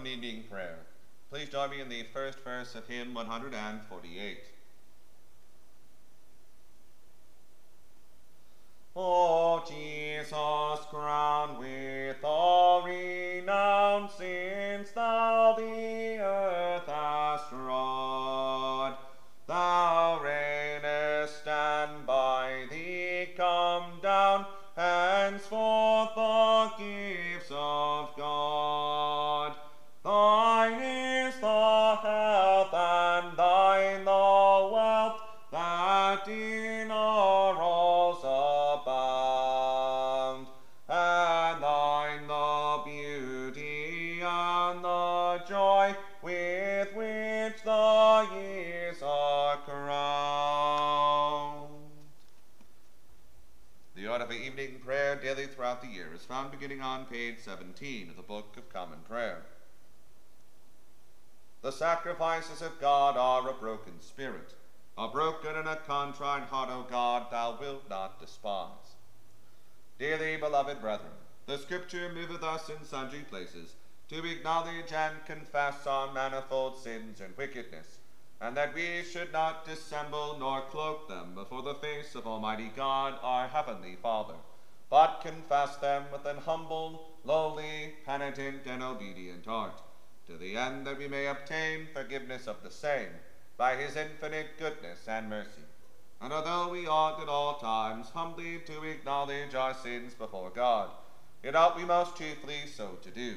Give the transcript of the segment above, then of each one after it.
welcome evening prayer. Please join me in the first verse of hymn 148. O Jesus, crowned with and the joy with which the years are crowned. The order for evening prayer daily throughout the year is found beginning on page 17 of the Book of Common Prayer. The sacrifices of God are a broken spirit. A broken and a contrite heart, O God, thou wilt not despise. Dearly beloved brethren, the Scripture moveth us in sundry places to acknowledge and confess our manifold sins and wickedness, and that we should not dissemble nor cloak them before the face of Almighty God, our heavenly Father, but confess them with an humble, lowly, penitent, and obedient heart to the end that we may obtain forgiveness of the same by his infinite goodness and mercy. And although we ought at all times humbly to acknowledge our sins before God, yet ought we most chiefly so to do,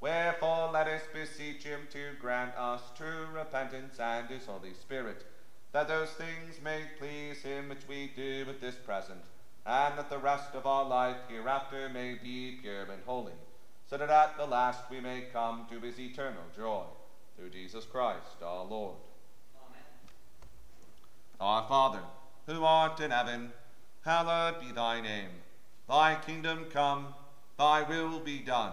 Wherefore let us beseech him to grant us true repentance and his Holy Spirit, that those things may please him which we do at this present, and that the rest of our life hereafter may be pure and holy, so that at the last we may come to his eternal joy. Through Jesus Christ our Lord. Amen. Our Father, who art in heaven, hallowed be thy name. Thy kingdom come, thy will be done,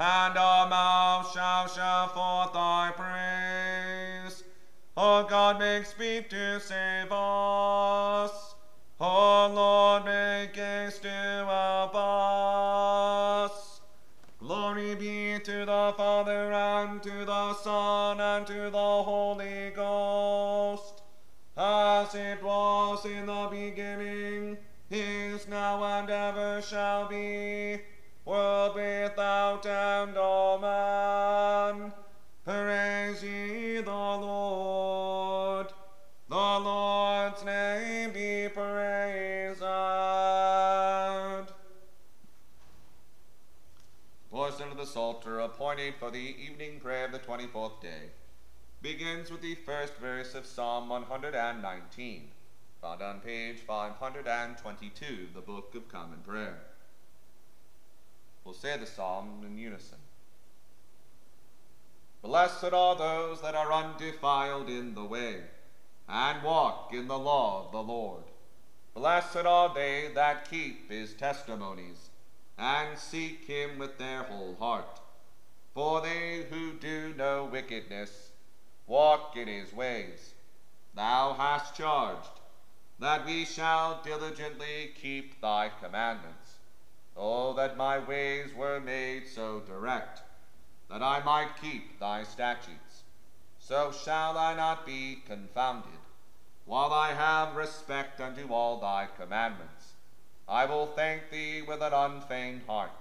and our mouth shall show forth thy praise. O God, make speed to save us. O Lord, make haste to help us. Made for the evening prayer of the 24th day begins with the first verse of Psalm 119, found on page 522, of the Book of Common Prayer. We'll say the psalm in unison. Blessed are those that are undefiled in the way, and walk in the law of the Lord. Blessed are they that keep his testimonies and seek him with their whole heart. For they who do no wickedness walk in his ways. Thou hast charged that we shall diligently keep thy commandments. Oh, that my ways were made so direct, that I might keep thy statutes. So shall I not be confounded, while I have respect unto all thy commandments. I will thank thee with an unfeigned heart,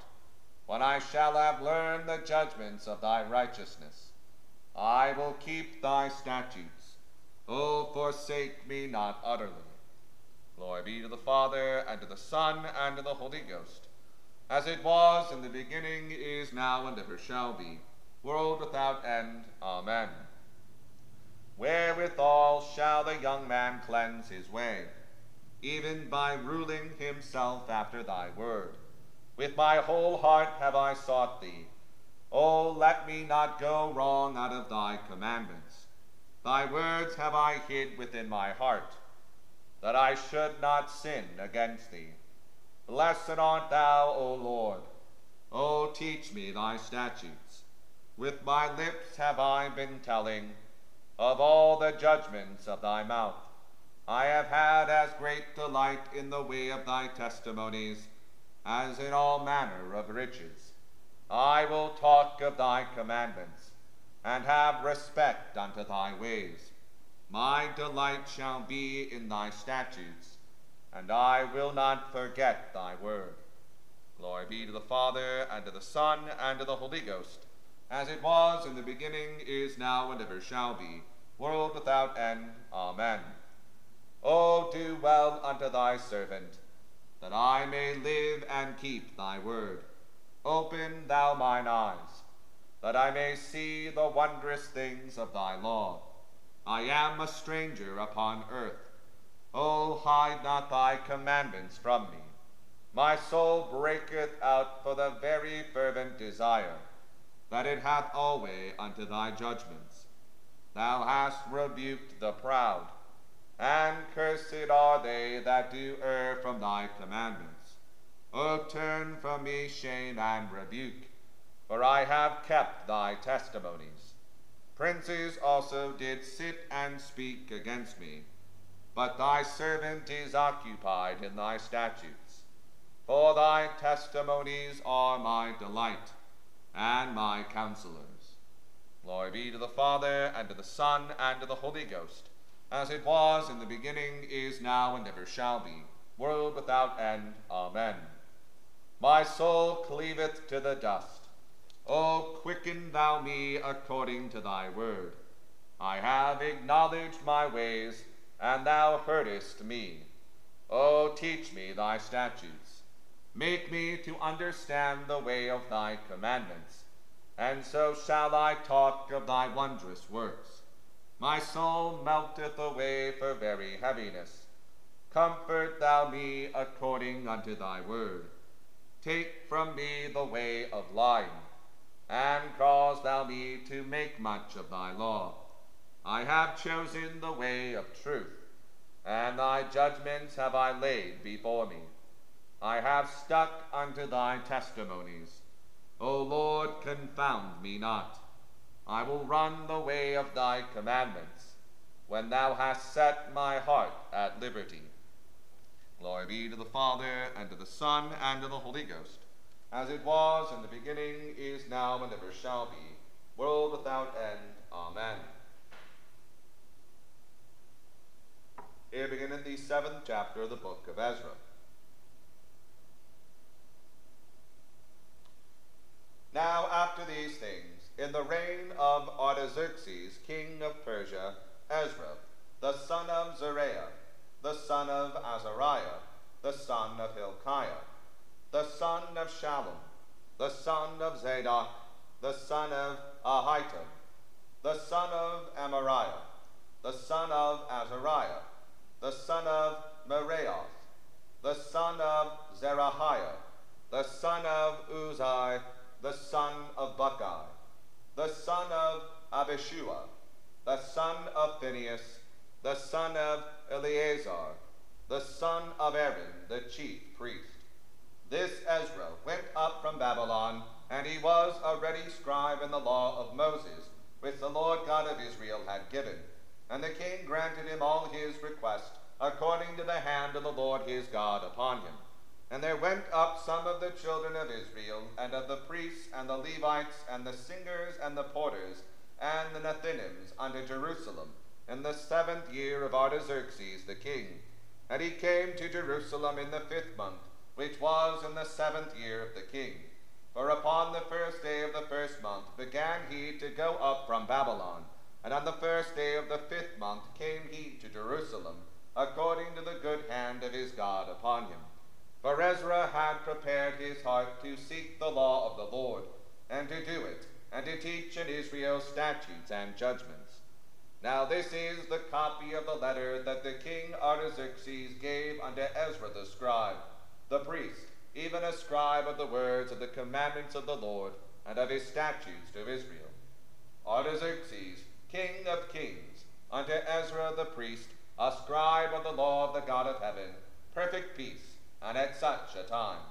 when I shall have learned the judgments of thy righteousness. I will keep thy statutes. O forsake me not utterly. Glory be to the Father, and to the Son, and to the Holy Ghost, as it was in the beginning, is now, and ever shall be, world without end. Amen. Wherewithal shall the young man cleanse his way? even by ruling himself after thy word. With my whole heart have I sought thee. O let me not go wrong out of thy commandments. Thy words have I hid within my heart, that I should not sin against thee. Blessed art thou, O Lord. O teach me thy statutes. With my lips have I been telling of all the judgments of thy mouth. I have had as great delight in the way of thy testimonies as in all manner of riches. I will talk of thy commandments, and have respect unto thy ways. My delight shall be in thy statutes, and I will not forget thy word. Glory be to the Father, and to the Son, and to the Holy Ghost, as it was in the beginning, is now, and ever shall be, world without end. Amen. O do well unto thy servant, that I may live and keep thy word. Open thou mine eyes, that I may see the wondrous things of thy law. I am a stranger upon earth. O hide not thy commandments from me. My soul breaketh out for the very fervent desire, that it hath always unto thy judgments. Thou hast rebuked the proud and cursed are they that do err from thy commandments. O turn from me shame and rebuke, for I have kept thy testimonies. Princes also did sit and speak against me, but thy servant is occupied in thy statutes. For thy testimonies are my delight, and my counselors. Glory be to the Father, and to the Son, and to the Holy Ghost as it was in the beginning, is now, and ever shall be, world without end. Amen. My soul cleaveth to the dust. O quicken thou me according to thy word. I have acknowledged my ways, and thou heardest me. O teach me thy statutes. Make me to understand the way of thy commandments, and so shall I talk of thy wondrous works. My soul melteth away for very heaviness. Comfort thou me according unto thy word. Take from me the way of lying, and cause thou me to make much of thy law. I have chosen the way of truth, and thy judgments have I laid before me. I have stuck unto thy testimonies. O Lord, confound me not. I will run the way of thy commandments, when thou hast set my heart at liberty. Glory be to the Father, and to the Son, and to the Holy Ghost, as it was in the beginning, is now, and ever shall be, world without end. Amen. Here beginneth the seventh chapter of the book of Ezra. Now, after these things, in the reign of Artaxerxes, king of Persia, Ezra, the son of Zeruiah, the son of Azariah, the son of Hilkiah, the son of Shallum, the son of Zadok, the son of Ahitub, the son of Amariah, the son of Azariah, the son of Meraioth, the son of Zerahiah, the son of Uzai, the son of Bukai, the son of Abishua, the son of Phinehas, the son of Eleazar, the son of Aaron, the chief priest. This Ezra went up from Babylon, and he was a ready scribe in the law of Moses, which the Lord God of Israel had given. And the king granted him all his request, according to the hand of the Lord his God upon him. And there went up some of the children of Israel, and of the priests, and the Levites, and the singers, and the porters, and the Nethinims, unto Jerusalem, in the seventh year of Artaxerxes the king. And he came to Jerusalem in the fifth month which was in the seventh year of the king. For upon the first day of the first month began he to go up from Babylon, and on the first day of the fifth month came he to Jerusalem, according to the good hand of his God upon him. For Ezra had prepared his heart to seek the law of the Lord, and to do it, and to teach in Israel statutes and judgments. Now this is the copy of the letter that the king Artaxerxes gave unto Ezra the scribe the priest, even a scribe of the words of the commandments of the Lord and of his statutes to Israel. Artaxerxes, king of kings, unto Ezra the priest, a scribe of the law of the God of heaven, perfect peace, and at such a time.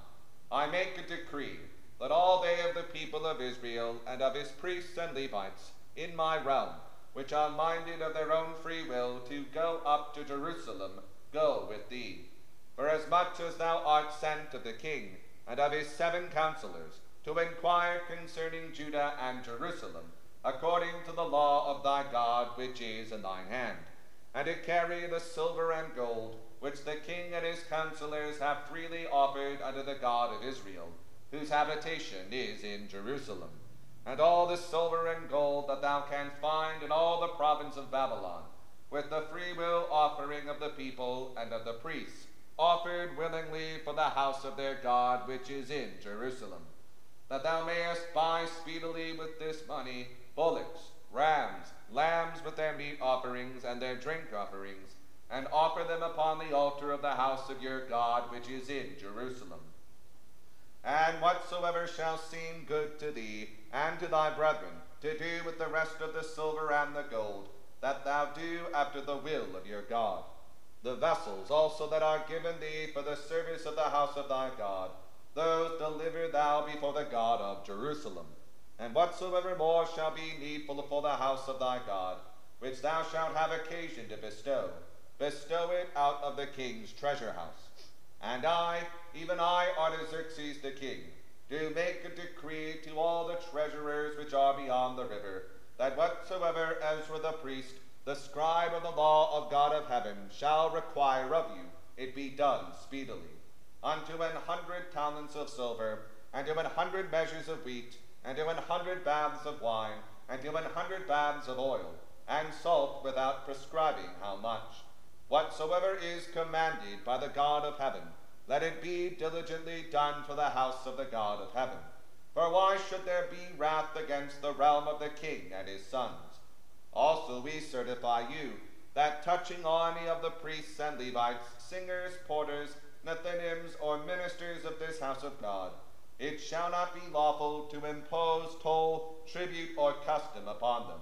I make a decree that all they of the people of Israel and of his priests and Levites in my realm, which are minded of their own free will to go up to Jerusalem, go with thee Forasmuch as thou art sent of the king and of his seven counselors to inquire concerning Judah and Jerusalem, according to the law of thy God which is in thine hand, and to carry the silver and gold which the king and his counselors have freely offered unto the God of Israel, whose habitation is in Jerusalem, and all the silver and gold that thou canst find in all the province of Babylon, with the freewill offering of the people and of the priests offered willingly for the house of their God which is in Jerusalem, that thou mayest buy speedily with this money bullocks, rams, lambs with their meat offerings and their drink offerings, and offer them upon the altar of the house of your God which is in Jerusalem. And whatsoever shall seem good to thee and to thy brethren, to do with the rest of the silver and the gold, that thou do after the will of your God the vessels also that are given thee for the service of the house of thy God, those deliver thou before the God of Jerusalem. And whatsoever more shall be needful for the house of thy God, which thou shalt have occasion to bestow, bestow it out of the king's treasure house. And I, even I, Artaxerxes the king, do make a decree to all the treasurers which are beyond the river, that whatsoever Ezra the priest the scribe of the law of God of heaven shall require of you it be done speedily. Unto an hundred talents of silver, and to an hundred measures of wheat, and to an hundred baths of wine, and to an hundred baths of oil, and salt without prescribing how much. Whatsoever is commanded by the God of heaven, let it be diligently done for the house of the God of heaven. For why should there be wrath against the realm of the king and his sons? Also we certify you that touching any of the priests and Levites, singers, porters, Nethinims, or ministers of this house of God, it shall not be lawful to impose toll, tribute, or custom upon them.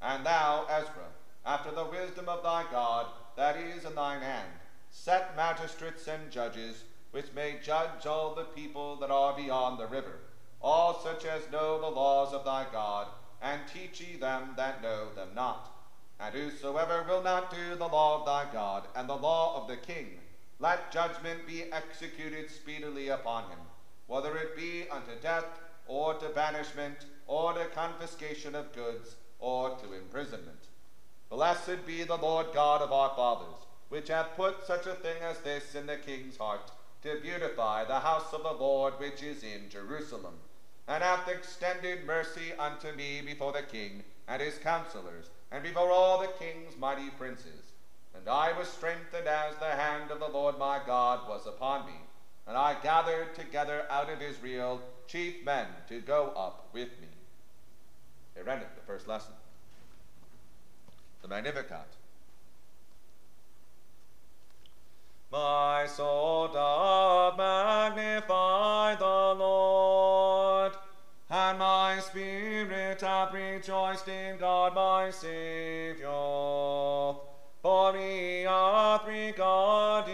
And thou, Ezra, after the wisdom of thy God that is in thine hand, set magistrates and judges, which may judge all the people that are beyond the river, all such as know the laws of thy God, and teach ye them that know them not. And whosoever will not do the law of thy God and the law of the king, let judgment be executed speedily upon him, whether it be unto death, or to banishment, or to confiscation of goods, or to imprisonment. Blessed be the Lord God of our fathers, which hath put such a thing as this in the king's heart, to beautify the house of the Lord which is in Jerusalem and hath extended mercy unto me before the king and his counselors, and before all the king's mighty princes. And I was strengthened as the hand of the Lord my God was upon me. And I gathered together out of Israel chief men to go up with me. They endeth the first lesson. The Magnificat. My soul doth magnify the Lord, and my spirit hath rejoiced in God my Saviour. For he hath regarded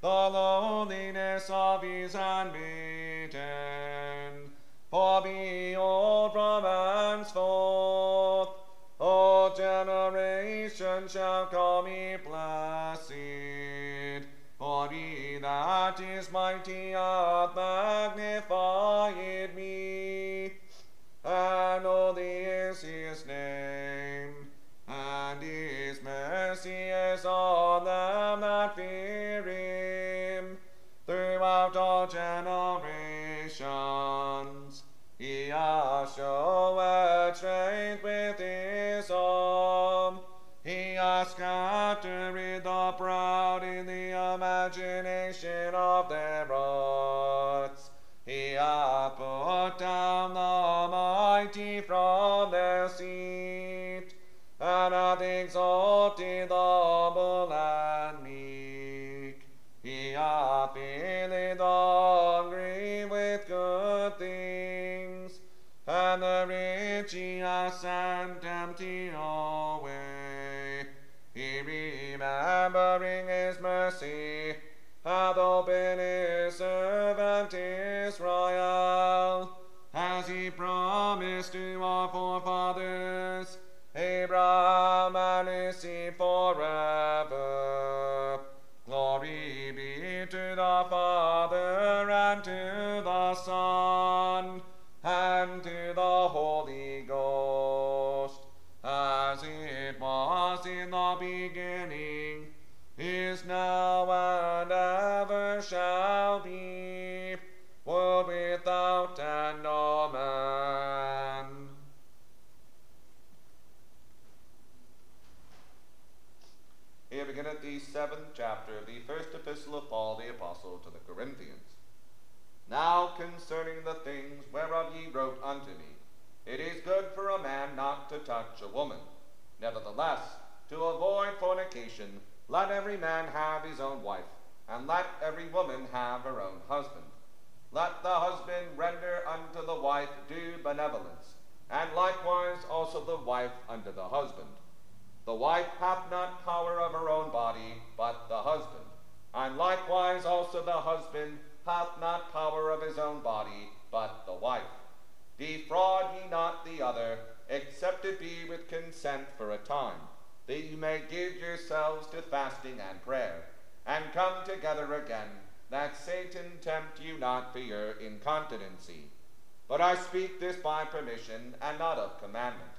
the lowliness of his handmaiden. For behold, from that is mighty hath magnified me, and holy is his name, and his mercy is on them that fear him throughout all generations. He hath showed strength with his arm. He hath scattered the proud of their hearts. He hath put down the mighty from their seat, and hath exalted the humble and meek. He hath filled the hungry with good things, and the rich he hath sent empty away. He remembering his mercy hath opened his servant Israel, as he promised to our forefathers, Abraham and his seed forever. Glory be to the Father seventh chapter the first epistle of Paul the Apostle to the Corinthians. Now concerning the things whereof ye wrote unto me, it is good for a man not to touch a woman. Nevertheless, to avoid fornication, let every man have his own wife, and let every woman have her own husband. Let the husband render unto the wife due benevolence, and likewise also the wife unto the husband. The wife hath not power of her own body, but the husband. And likewise also the husband hath not power of his own body, but the wife. Defraud ye not the other, except it be with consent for a time, that ye may give yourselves to fasting and prayer, and come together again, that Satan tempt you not for your incontinency. But I speak this by permission, and not of commandment.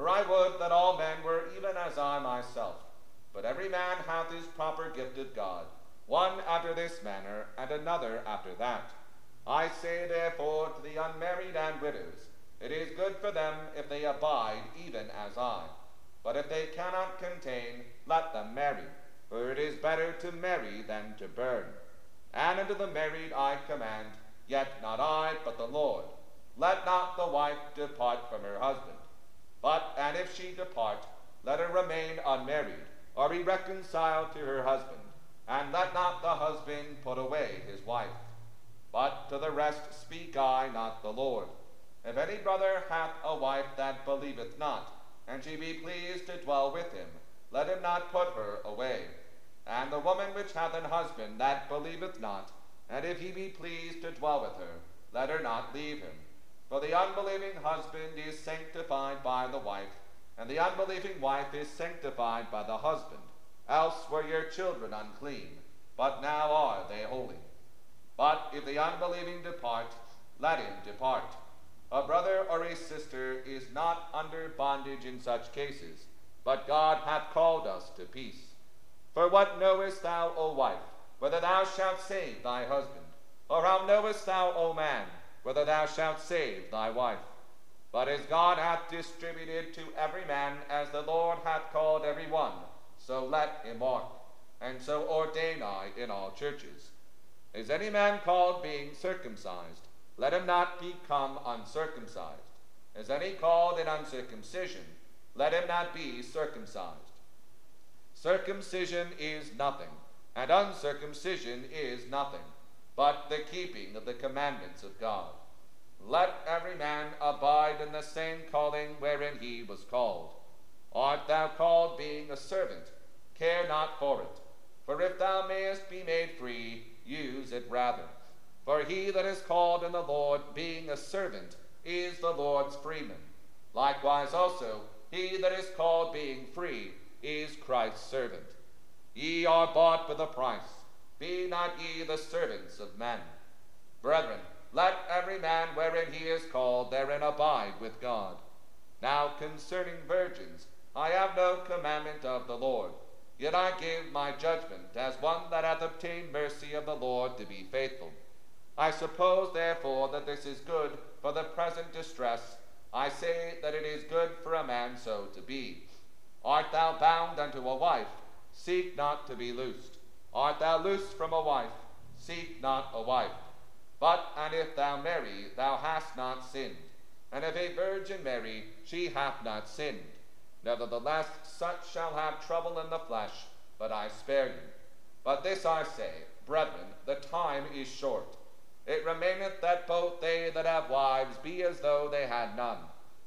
For I would that all men were even as I myself. But every man hath his proper gift of God, one after this manner, and another after that. I say therefore to the unmarried and widows, it is good for them if they abide even as I. But if they cannot contain, let them marry, for it is better to marry than to burn. And unto the married I command, yet not I, but the Lord. Let not the wife depart from her husband. But, and if she depart, let her remain unmarried, or be reconciled to her husband, and let not the husband put away his wife. But to the rest speak I, not the Lord. If any brother hath a wife that believeth not, and she be pleased to dwell with him, let him not put her away. And the woman which hath an husband that believeth not, and if he be pleased to dwell with her, let her not leave him. For the unbelieving husband is sanctified by the wife, and the unbelieving wife is sanctified by the husband. Else were your children unclean, but now are they holy. But if the unbelieving depart, let him depart. A brother or a sister is not under bondage in such cases, but God hath called us to peace. For what knowest thou, O wife, whether thou shalt save thy husband? Or how knowest thou, O man, whether thou shalt save thy wife? But as God hath distributed to every man as the Lord hath called every one, so let him walk, and so ordain I in all churches. Is any man called being circumcised? Let him not become uncircumcised. Is any called in uncircumcision? Let him not be circumcised. Circumcision is nothing, and uncircumcision is nothing, but the keeping of the commandments of God. Let every man abide in the same calling wherein he was called. Art thou called being a servant? Care not for it. For if thou mayest be made free, use it rather. For he that is called in the Lord, being a servant, is the Lord's freeman. Likewise also, he that is called being free is Christ's servant. Ye are bought with a price. Be not ye the servants of men. Brethren, let every man wherein he is called therein abide with God. Now concerning virgins, I have no commandment of the Lord, yet I give my judgment as one that hath obtained mercy of the Lord to be faithful. I suppose, therefore, that this is good for the present distress. I say that it is good for a man so to be. Art thou bound unto a wife? Seek not to be loosed. Art thou loosed from a wife? Seek not a wife. But and if thou marry, thou hast not sinned. And if a virgin marry, she hath not sinned. Nevertheless, such shall have trouble in the flesh, but I spare you. But this I say, brethren, the time is short. It remaineth that both they that have wives be as though they had none,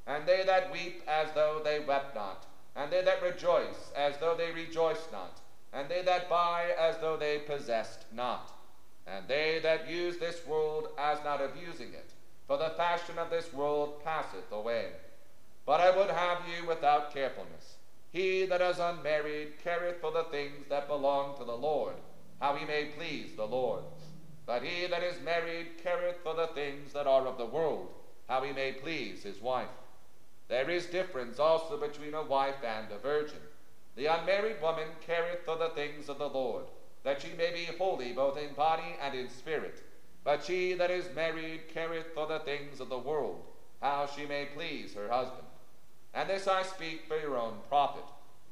and they that weep as though they wept not, and they that rejoice as though they rejoiced not, and they that buy as though they possessed not, and they that use this world as not abusing it, for the fashion of this world passeth away. But I would have you without carefulness. He that is unmarried careth for the things that belong to the Lord, how he may please the Lord. But he that is married careth for the things that are of the world, how he may please his wife. There is difference also between a wife and a virgin. The unmarried woman careth for the things of the Lord, that she may be holy both in body and in spirit. But she that is married careth for the things of the world, how she may please her husband. And this I speak for your own profit,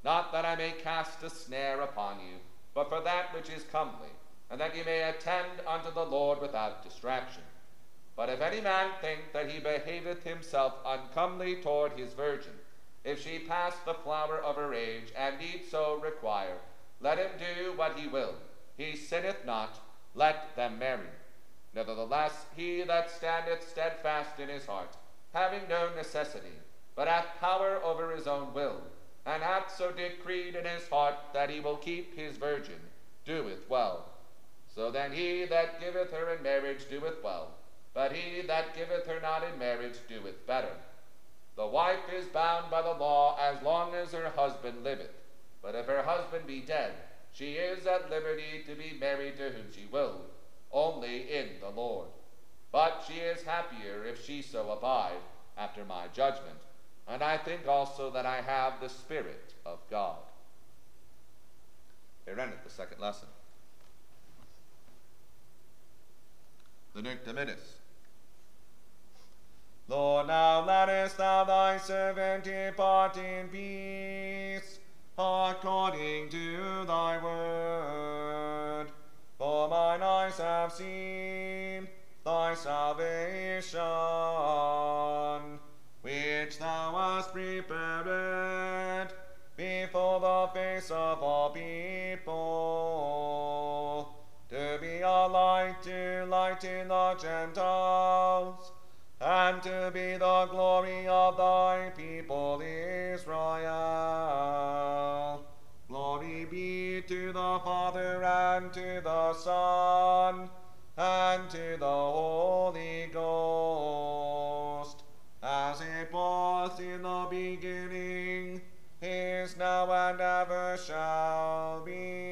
not that I may cast a snare upon you, but for that which is comely, and that ye may attend unto the Lord without distraction. But if any man think that he behaveth himself uncomely toward his virgin, if she pass the flower of her age, and need so require, let him do what he will. He sinneth not, let them marry. Nevertheless, he that standeth steadfast in his heart, having no necessity, but hath power over his own will, and hath so decreed in his heart that he will keep his virgin, doeth well. So then he that giveth her in marriage doeth well, but he that giveth her not in marriage doeth better. The wife is bound by the law as long as her husband liveth, but if her husband be dead, she is at liberty to be married to whom she will, only in the Lord. But she is happier if she so abide, after my judgment and I think also that I have the Spirit of God. Here endeth the second lesson. The Nunc. Lord, now lettest thou thy servant depart in peace, according to thy word. For mine eyes have seen thy salvation which thou hast prepared before the face of all people, to be a light to lighten the Gentiles, and to be the glory of thy people Israel. Glory be to the Father and to the Son and to the Holy Ghost as it was in the beginning, is now, and ever shall be,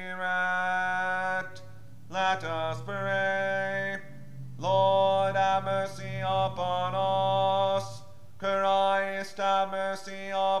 Let us pray. Lord, have mercy upon us. Christ, have mercy upon us.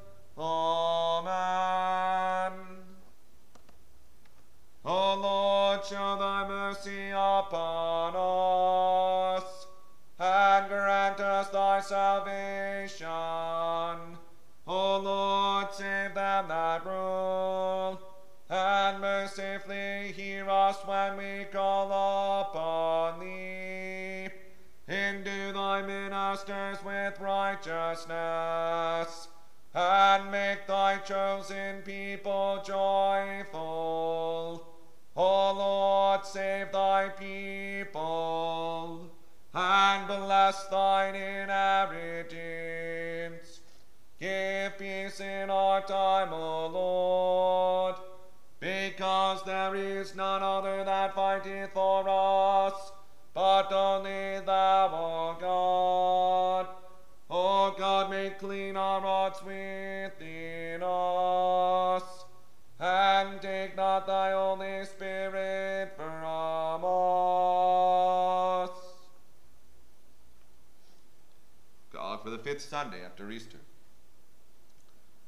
That rule, and mercifully hear us when we call upon thee. Endue thy ministers with righteousness, and make thy chosen people joyful. O Lord, save thy people and bless thine inheritance. Give peace in our time, O Lord, because there is none other that fighteth for us, but only thou, O God. O God, make clean our hearts within us, and take not thy Holy Spirit from us. God, for the fifth Sunday after Easter.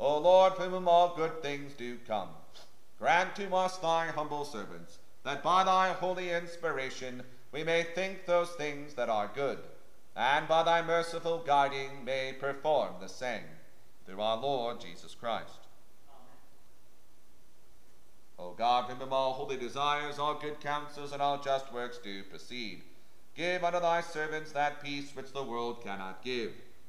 O Lord, from whom all good things do come, grant to us, thy humble servants, that by thy holy inspiration we may think those things that are good, and by thy merciful guiding may perform the same, through our Lord Jesus Christ. O God, from whom all holy desires, all good counsels, and all just works do proceed, give unto thy servants that peace which the world cannot give,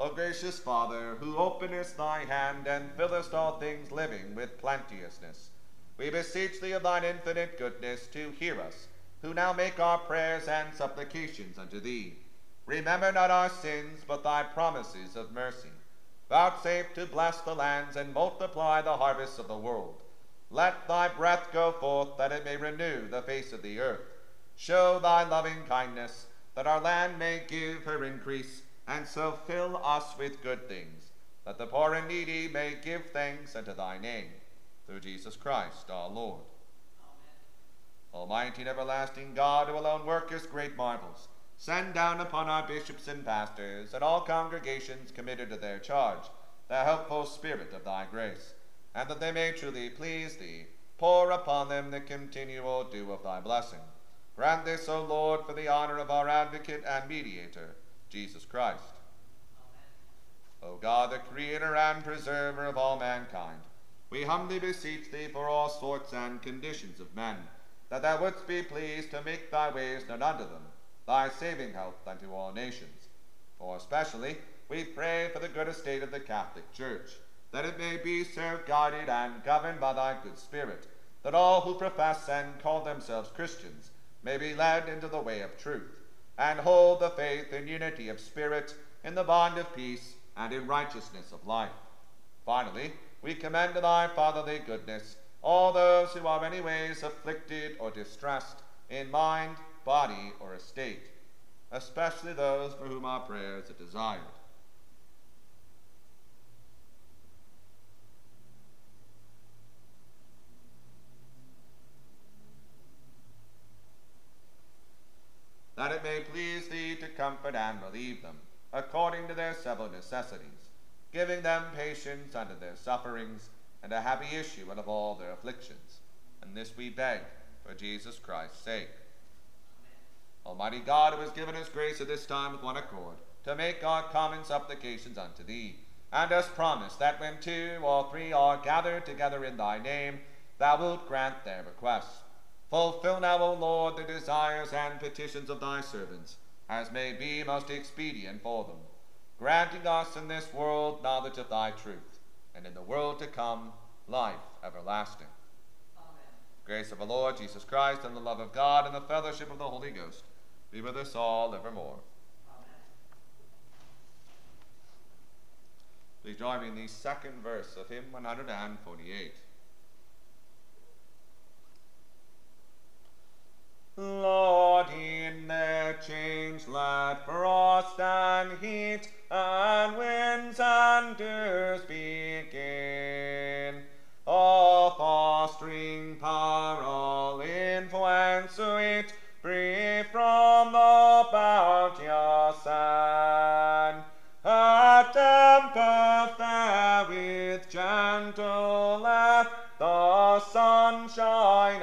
O gracious Father, who openest thy hand and fillest all things living with plenteousness, we beseech thee of thine infinite goodness to hear us, who now make our prayers and supplications unto thee. Remember not our sins, but thy promises of mercy. Vouchsafe to bless the lands and multiply the harvests of the world. Let thy breath go forth, that it may renew the face of the earth. Show thy loving kindness, that our land may give her increase, and so fill us with good things, that the poor and needy may give thanks unto thy name. Through Jesus Christ our Lord. Amen. Almighty and everlasting God, who alone workest great marvels, send down upon our bishops and pastors and all congregations committed to their charge the helpful spirit of thy grace, and that they may truly please thee, pour upon them the continual dew of thy blessing. Grant this, O Lord, for the honor of our advocate and mediator, Jesus Christ. O God, the creator and preserver of all mankind, we humbly beseech thee for all sorts and conditions of men, that thou wouldst be pleased to make thy ways known unto them, thy saving health unto all nations. For especially we pray for the good estate of the Catholic Church, that it may be so guided and governed by thy good Spirit, that all who profess and call themselves Christians may be led into the way of truth, and hold the faith in unity of spirit, in the bond of peace, and in righteousness of life. Finally, we commend to thy fatherly goodness all those who are any ways afflicted or distressed in mind, body, or estate, especially those for whom our prayers are desired. That it may please thee to comfort and relieve them, according to their several necessities, giving them patience under their sufferings, and a happy issue out of all their afflictions. And this we beg for Jesus Christ's sake. Almighty God, who has given us grace at this time with one accord, to make our common supplications unto thee, and hast promised that when two or three are gathered together in thy name, thou wilt grant their requests. Fulfill now, O Lord, the desires and petitions of thy servants, as may be most expedient for them, granting us in this world knowledge of thy truth, and in the world to come life everlasting. Amen. Grace of the Lord Jesus Christ, and the love of God, and the fellowship of the Holy Ghost be with us all evermore. Amen. Please join me in the second verse of hymn 148. Lord, in the change let frost and heat and winds and dews begin. All fostering power, all influence sweet, free from the bounteous sun. A temper fair with gentle air, the sunshine